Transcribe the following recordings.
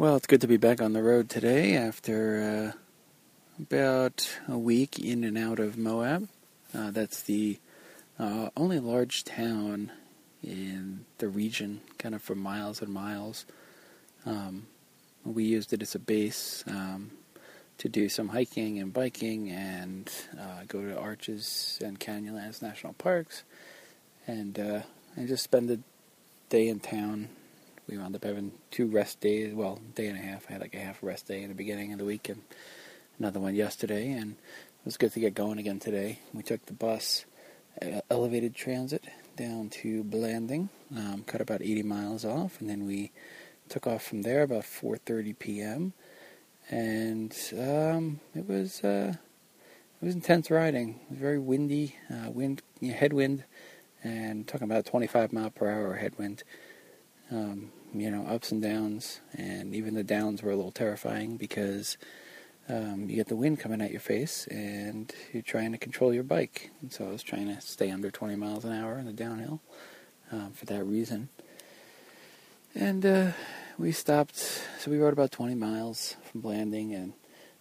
Well, it's good to be back on the road today after uh, about a week in and out of Moab. Uh, that's the uh, only large town in the region, kind of for miles and miles. Um, we used it as a base um, to do some hiking and biking and uh, go to Arches and Canyonlands National Parks and, uh, and just spend the day in town we wound up having two rest days. Well, day and a half. I had like a half rest day in the beginning of the week and another one yesterday, and it was good to get going again today. We took the bus, uh, elevated transit, down to Blanding, um, cut about 80 miles off, and then we took off from there about 4:30 p.m. And um, it was uh, it was intense riding. It was very windy, uh, wind, you know, headwind, and talking about 25 mile per hour headwind. Um, you know, ups and downs, and even the downs were a little terrifying because um, you get the wind coming at your face, and you're trying to control your bike. And so I was trying to stay under 20 miles an hour in the downhill um, for that reason. And uh, we stopped, so we rode about 20 miles from Blanding and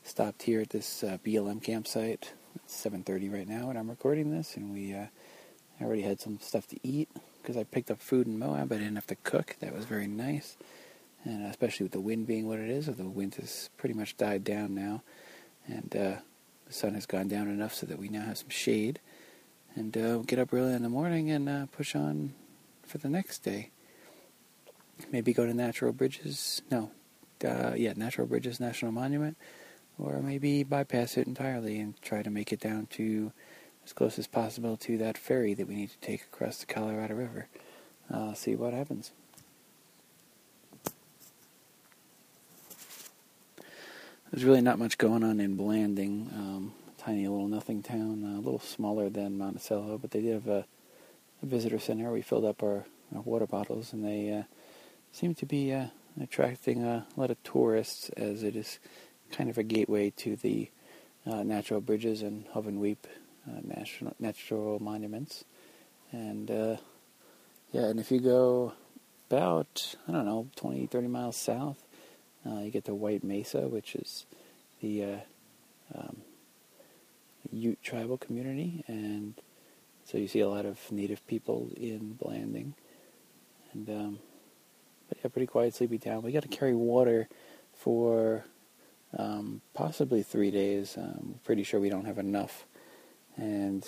stopped here at this uh, BLM campsite. It's 7:30 right now, and I'm recording this, and we uh, already had some stuff to eat because I picked up food in Moab. I didn't have to cook. That was very nice. And especially with the wind being what it is, the wind has pretty much died down now. And uh, the sun has gone down enough so that we now have some shade. And uh, we'll get up early in the morning and uh, push on for the next day. Maybe go to Natural Bridges. No, uh, yeah, Natural Bridges National Monument. Or maybe bypass it entirely and try to make it down to as close as possible to that ferry that we need to take across the Colorado River. Uh, see what happens. There's really not much going on in Blanding. Um, tiny little nothing town, uh, a little smaller than Monticello, but they did have a, a visitor center. We filled up our, our water bottles, and they uh, seem to be uh, attracting a lot of tourists as it is kind of a gateway to the uh, natural bridges and Hovenweep uh, national natural monuments, and uh, yeah, and if you go about I don't know 20, 30 miles south, uh, you get to White Mesa, which is the uh, um, Ute tribal community, and so you see a lot of native people in Blanding, and um, but yeah, pretty quiet, sleepy town. We got to carry water for um, possibly three days. I'm pretty sure we don't have enough and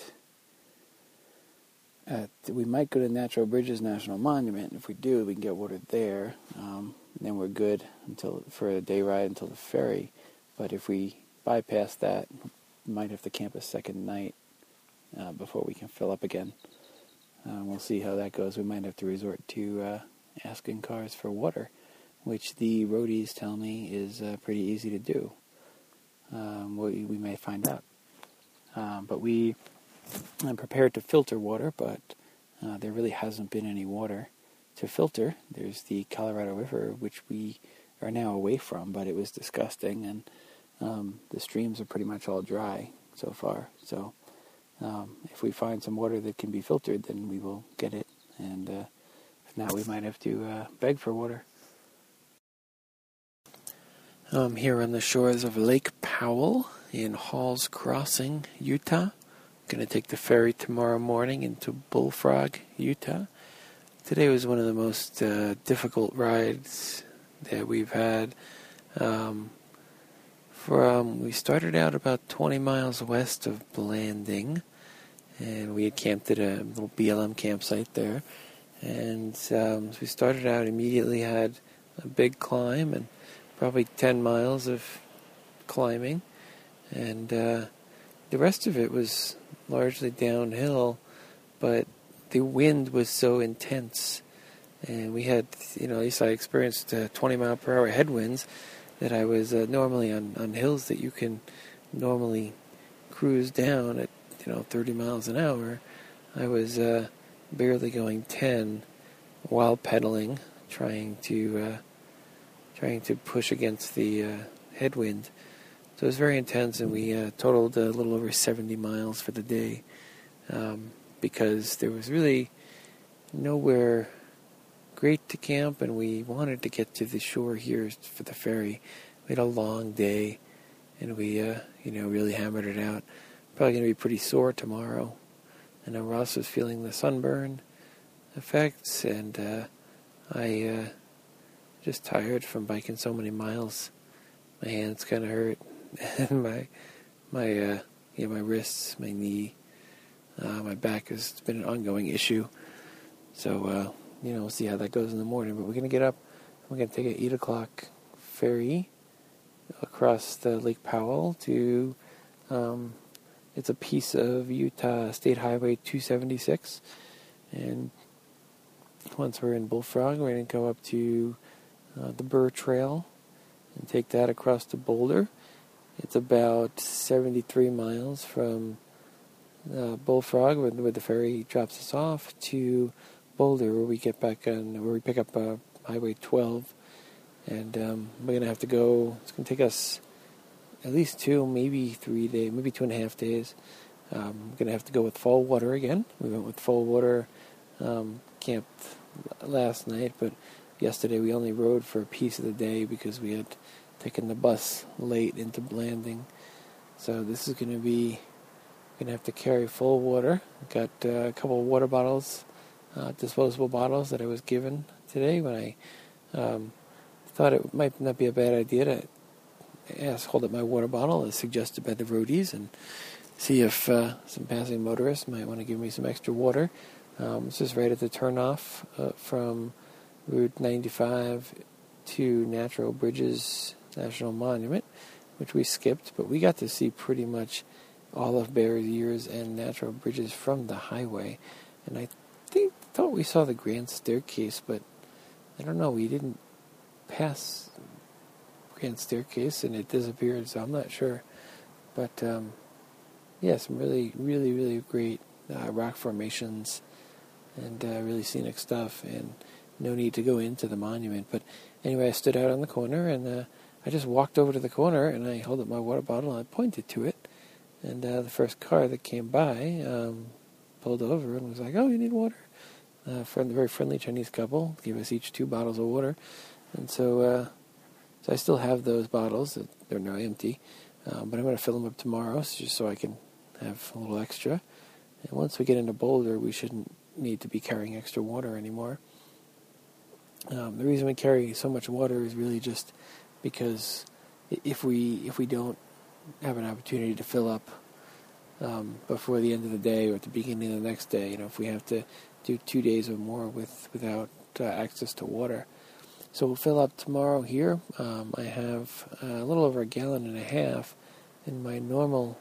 at, we might go to Natural Bridges National Monument. If we do, we can get water there. Um, then we're good until for a day ride until the ferry. But if we bypass that, we might have to camp a second night uh, before we can fill up again. Uh, we'll see how that goes. We might have to resort to uh, asking cars for water, which the roadies tell me is uh, pretty easy to do. Um, we, we may find out. Um, but we I'm prepared to filter water, but uh, there really hasn't been any water to filter. There's the Colorado River, which we are now away from, but it was disgusting, and um, the streams are pretty much all dry so far. So um, if we find some water that can be filtered, then we will get it, and uh, if not, we might have to uh, beg for water. Um, here on the shores of Lake Powell, in Halls Crossing, Utah. Going to take the ferry tomorrow morning into Bullfrog, Utah. Today was one of the most uh, difficult rides that we've had. Um, from we started out about 20 miles west of Blanding, and we had camped at a little BLM campsite there. And um, so we started out immediately had a big climb and probably 10 miles of climbing and uh, the rest of it was largely downhill, but the wind was so intense, and we had, you know, at least I experienced uh, 20 mile per hour headwinds that I was uh, normally on, on hills that you can normally cruise down at, you know, 30 miles an hour. I was uh, barely going 10 while pedaling, trying to uh, trying to push against the uh, headwind. So it was very intense, and we uh, totaled a little over 70 miles for the day um, because there was really nowhere great to camp, and we wanted to get to the shore here for the ferry. We had a long day, and we, uh, you know, really hammered it out. Probably going to be pretty sore tomorrow. I know Ross was feeling the sunburn effects, and uh, I uh, just tired from biking so many miles. My hands kind of hurt, my my uh, yeah my wrists, my knee, uh, my back has been an ongoing issue. So uh, you know we'll see how that goes in the morning. But we're gonna get up. We're gonna take an eight o'clock ferry across the Lake Powell to. Um, it's a piece of Utah State Highway 276, and once we're in Bullfrog, we're to go up to uh, the Burr Trail and take that across to Boulder. It's about 73 miles from uh, Bullfrog, where, where, the ferry drops us off, to Boulder, where we get back on, where we pick up uh, Highway 12. And um, we're going to have to go, it's going to take us at least two, maybe three days, maybe two and a half days. Um, we're going to have to go with fall water again. We went with fall water, um, camped last night, but yesterday we only rode for a piece of the day because we had taken the bus late into Blanding. So this is going to be going to have to carry full water. Got uh, a couple of water bottles, uh, disposable bottles that I was given today when I um, thought it might not be a bad idea to ask, hold up my water bottle as suggested by the roadies and see if uh, some passing motorists might want to give me some extra water. Um, this is right at the turnoff uh, from Route 95 to Natural Bridges National Monument, which we skipped, but we got to see pretty much all of Bears Ears and Natural Bridges from the highway. And I think thought we saw the Grand Staircase, but I don't know. We didn't pass Grand Staircase, and it disappeared, so I'm not sure. But um, yeah, some really, really, really great uh, rock formations and uh, really scenic stuff, and no need to go into the monument. But anyway, I stood out on the corner, and uh, I just walked over to the corner, and I held up my water bottle, and I pointed to it, and uh, the first car that came by um, pulled over and was like, "Oh, you need water?" Uh, friend, very friendly Chinese couple gave us each two bottles of water, and so uh, so I still have those bottles. They're now empty, um, but I'm going to fill them up tomorrow, just so I can have a little extra. And once we get into Boulder, we shouldn't need to be carrying extra water anymore. Um, the reason we carry so much water is really just because if we if we don't have an opportunity to fill up um, before the end of the day or at the beginning of the next day, you know, if we have to do two days or more with without uh, access to water, so we'll fill up tomorrow here. Um, I have a little over a gallon and a half in my normal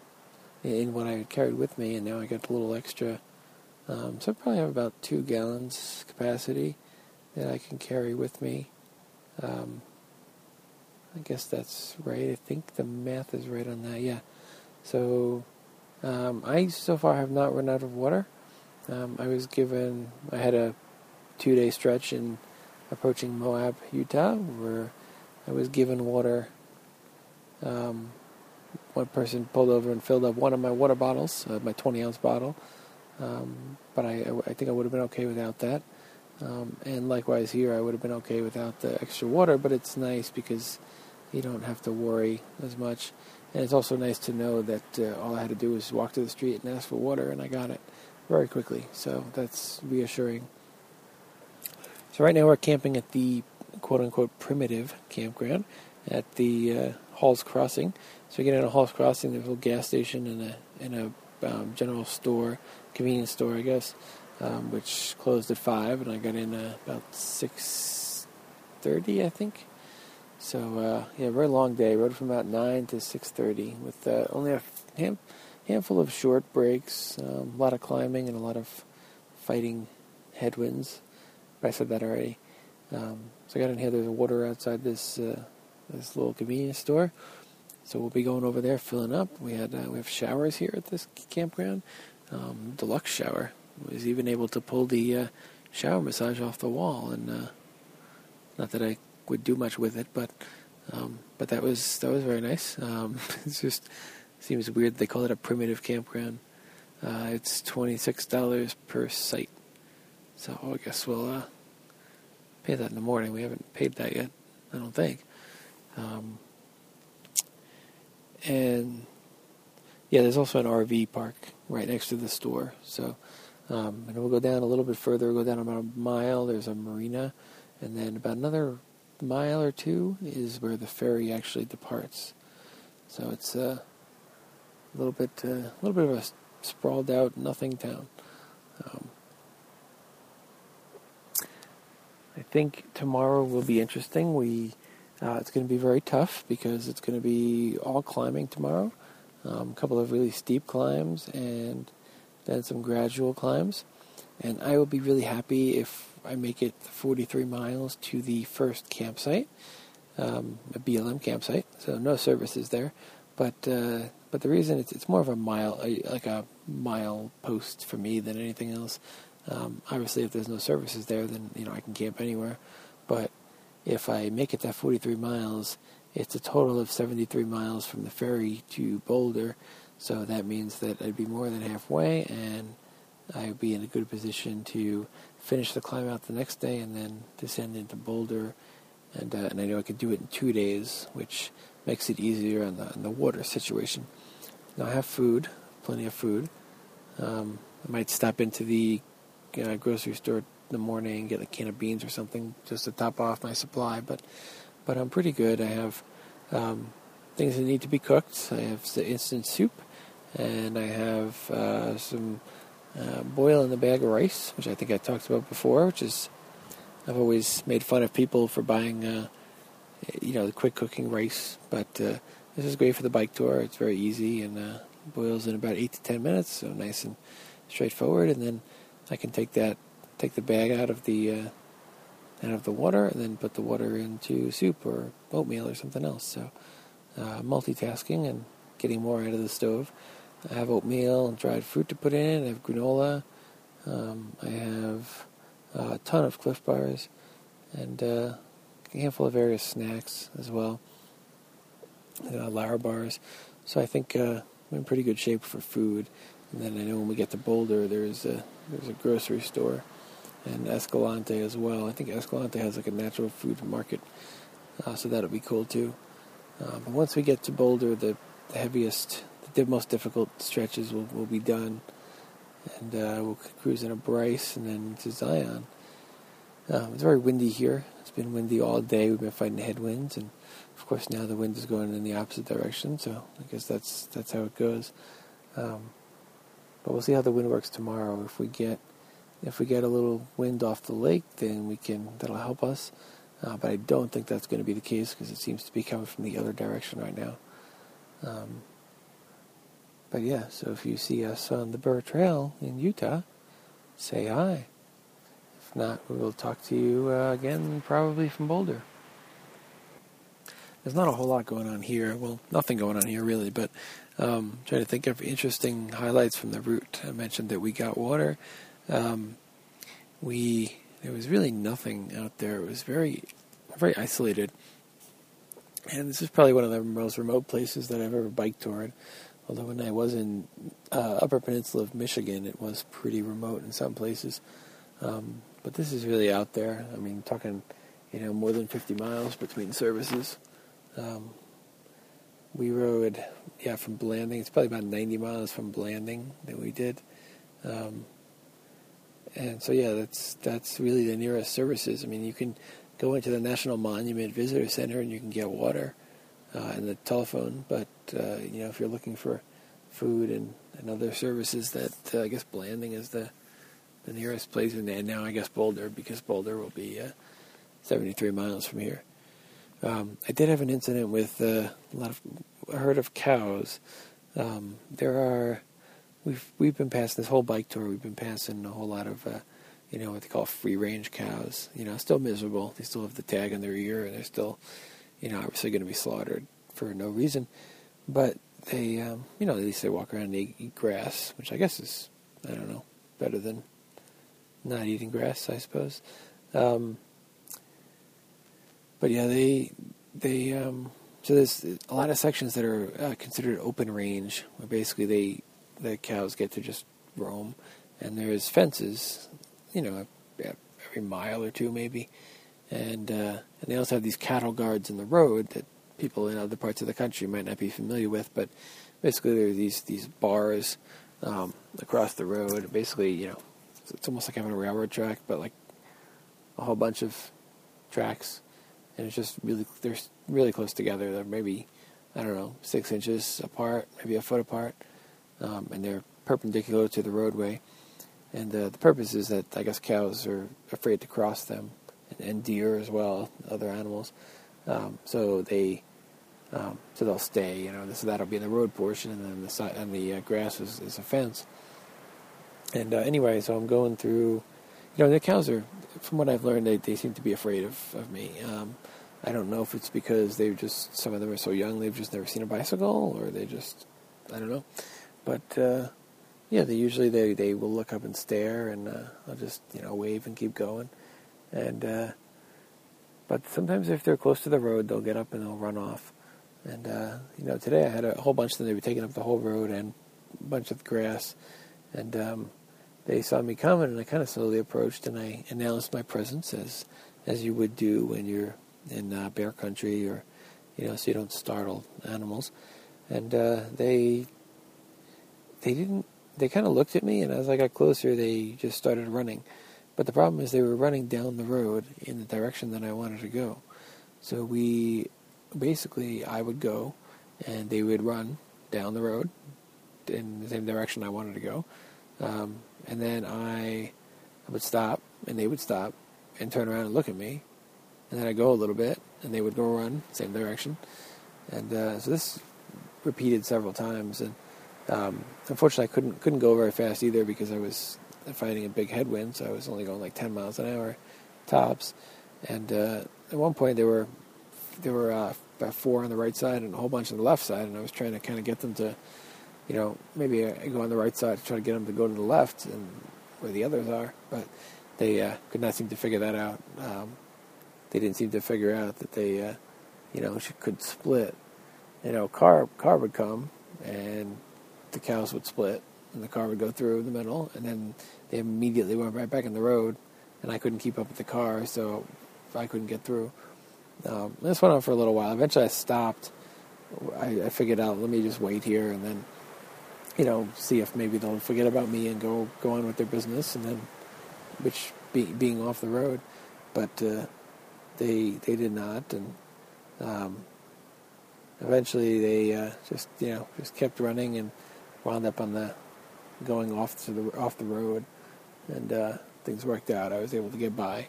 in what I had carried with me, and now I got a little extra um, so I probably have about two gallons capacity that I can carry with me. Um, I guess that's right. I think the math is right on that. Yeah. So um, I so far have not run out of water. Um, I was given. I had a two-day stretch in approaching Moab, Utah, where I was given water. Um, one person pulled over and filled up one of my water bottles, uh, my 20-ounce bottle um, but I, I think I would have been okay without that. Um, and likewise here, I would have been okay without the extra water, but it's nice because you don't have to worry as much. And it's also nice to know that uh, all I had to do was walk to the street and ask for water, and I got it very quickly. So that's reassuring. So right now we're camping at the quote-unquote primitive campground at the uh, Halls Crossing. So we get in a Halls Crossing, there's a little gas station and a and a um, general store convenience store, I guess, um, which closed at five, and I got in uh, about six thirty, I think. So uh, yeah, very long day. Rode from about nine to six thirty, with uh, only a ham- handful of short breaks, um, a lot of climbing, and a lot of fighting headwinds. I said that already. Um, so I got in here. There's water outside this uh, this little convenience store. So we'll be going over there, filling up. We had uh, we have showers here at this campground um, deluxe shower. Was even able to pull the uh, shower massage off the wall, and uh, not that I would do much with it, but um, but that was that was very nice. Um, it just seems weird they call it a primitive campground. Uh, it's twenty six dollars per site, so I guess we'll uh, pay that in the morning. We haven't paid that yet, I don't think. Um, and yeah, there's also an RV park right next to the store. So, um, and we'll go down a little bit further. We'll go down about a mile. There's a marina, and then about another mile or two is where the ferry actually departs. So it's uh, a little bit, uh, a little bit of a sprawled out nothing town. Um, I think tomorrow will be interesting. We uh, it's going to be very tough because it's going to be all climbing tomorrow. Um, a couple of really steep climbs and then some gradual climbs. And I will be really happy if I make it 43 miles to the first campsite, um, a BLM campsite. So no services there, but uh, but the reason it's it's more of a mile, like a mile post for me than anything else. Um, obviously, if there's no services there, then you know I can camp anywhere. But if I make it that 43 miles, it's a total of 73 miles from the ferry to Boulder. So that means that I'd be more than halfway, and I'd be in a good position to finish the climb out the next day and then descend into Boulder. And, uh, and I know I could do it in two days, which makes it easier on the, on the water situation. Now I have food, plenty of food. Um, I might stop into the uh, grocery store in the morning and get a can of beans or something just to top off my supply. But but I'm pretty good. I have um, things that need to be cooked. I have the instant soup, and I have uh, some uh, boil in the bag of rice, which I think I talked about before. Which is I've always made fun of people for buying, uh, you know, the quick cooking rice, but uh, this is great for the bike tour. It's very easy and uh, boils in about eight to ten minutes, so nice and straightforward. And then I can take that, take the bag out of the uh, out of the water, and then put the water into soup or oatmeal or something else. So multitasking and getting more out of the stove. I have oatmeal and dried fruit to put in. I have granola. Um, I have a ton of Clif bars and uh, a handful of various snacks as well. Uh, Larabars. So I think uh, I'm in pretty good shape for food. And then I know when we get to Boulder, there's a there's a grocery store and Escalante as well. I think Escalante has like a natural food market, uh, so that'll be cool too. Uh, but once we get to Boulder, the, the heaviest, the most difficult stretches will, will be done, and uh, we'll cruise into Bryce and then to Zion. Um, it's very windy here. It's been windy all day. We've been fighting headwinds, and of course now the wind is going in the opposite direction. So I guess that's that's how it goes. Um, but we'll see how the wind works tomorrow. If we get if we get a little wind off the lake, then we can that'll help us. Uh, but I don't think that's going to be the case because it seems to be coming from the other direction right now. Um, but yeah, so if you see us on the Burr Trail in Utah, say hi. If not, we will talk to you uh, again, probably from Boulder. There's not a whole lot going on here. Well, nothing going on here really, but um, trying to think of interesting highlights from the route. I mentioned that we got water. Um, we there was really nothing out there. It was very very isolated, and this is probably one of the most remote places that I've ever biked toward. Although when I was in uh, Upper Peninsula of Michigan, it was pretty remote in some places. Um, but this is really out there. I mean, talking, you know, more than 50 miles between services. Um, we rode, yeah, from Blanding. It's probably about 90 miles from Blanding that we did. Um, and so, yeah, that's that's really the nearest services. I mean, you can go into the National Monument Visitor Center and you can get water uh, and the telephone. But uh, you know, if you're looking for food and, and other services, that uh, I guess Blanding is the the nearest place, and now I guess Boulder because Boulder will be uh, 73 miles from here. Um, I did have an incident with uh, a lot of a herd of cows. Um, there are we've we've been passing this whole bike tour. We've been passing a whole lot of uh, you know what they call free range cows. You know, still miserable. They still have the tag on their ear, and they're still you know obviously going to be slaughtered for no reason. But they um, you know at least they walk around and they eat grass, which I guess is I don't know better than not eating grass, I suppose. Um, but yeah, they they um, so there's a lot of sections that are uh, considered open range, where basically they the cows get to just roam, and there's fences, you know, every mile or two maybe, and uh, and they also have these cattle guards in the road that people in other parts of the country might not be familiar with. But basically, there are these these bars um, across the road. Basically, you know, it's, it's almost like having a railroad track, but like a whole bunch of tracks, and it's just really they're really close together. They're maybe I don't know six inches apart, maybe a foot apart, um, and they're perpendicular to the roadway. And uh, the purpose is that I guess cows are afraid to cross them, and, deer as well, other animals. Um, so they um, so they'll stay. You know, this that'll be in the road portion, and then the side and the uh, grass is, is a fence. And uh, anyway, so I'm going through. You know, the cows are, from what I've learned, they they seem to be afraid of of me. Um, I don't know if it's because they've just some of them are so young they've just never seen a bicycle, or they just I don't know. But uh, yeah, they usually they they will look up and stare, and uh, I'll just you know wave and keep going. And uh, but sometimes if they're close to the road, they'll get up and they'll run off. And uh, you know, today I had a whole bunch of them. They were taking up the whole road and a bunch of grass, and um, they saw me coming, and I kind of slowly approached and I announced my presence as as you would do when you're in uh, bear country, or you know, so you don't startle animals. And uh, they they didn't. They kind of looked at me, and as I got closer, they just started running. But the problem is they were running down the road in the direction that I wanted to go. So we basically I would go and they would run down the road in the same direction I wanted to go. Um, and then I, I would stop and they would stop and turn around and look at me. And then I'd go a little bit and they would go run same direction. And uh, so this repeated several times. And um, unfortunately, I couldn't couldn't go very fast either because I was fighting a big headwind. So I was only going like 10 miles an hour tops. And uh, at one point, there were there were uh, about four on the right side and a whole bunch on the left side, and I was trying to kind of get them to, you know, maybe I go on the right side to try to get them to go to the left and where the others are, but they uh, could not seem to figure that out. Um, they didn't seem to figure out that they, uh, you know, could split. You know, car car would come and the cows would split, and the car would go through the middle, and then they immediately went right back in the road, and I couldn't keep up with the car, so I couldn't get through. Um, this went on for a little while. Eventually, I stopped. I, I, figured out, let me just wait here and then, you know, see if maybe they'll forget about me and go go on with their business, and then, which be, being off the road, but uh, they they did not, and um, eventually they uh, just you know just kept running and wound up on the going off to the off the road, and uh, things worked out. I was able to get by,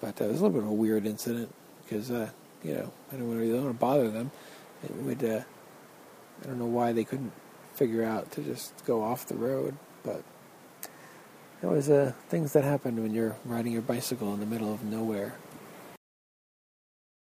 but uh, it was a little bit of a weird incident because uh, you know I don't want to, bother them. It would uh, I don't know why they couldn't figure out to just go off the road, but it was uh, things that happen when you're riding your bicycle in the middle of nowhere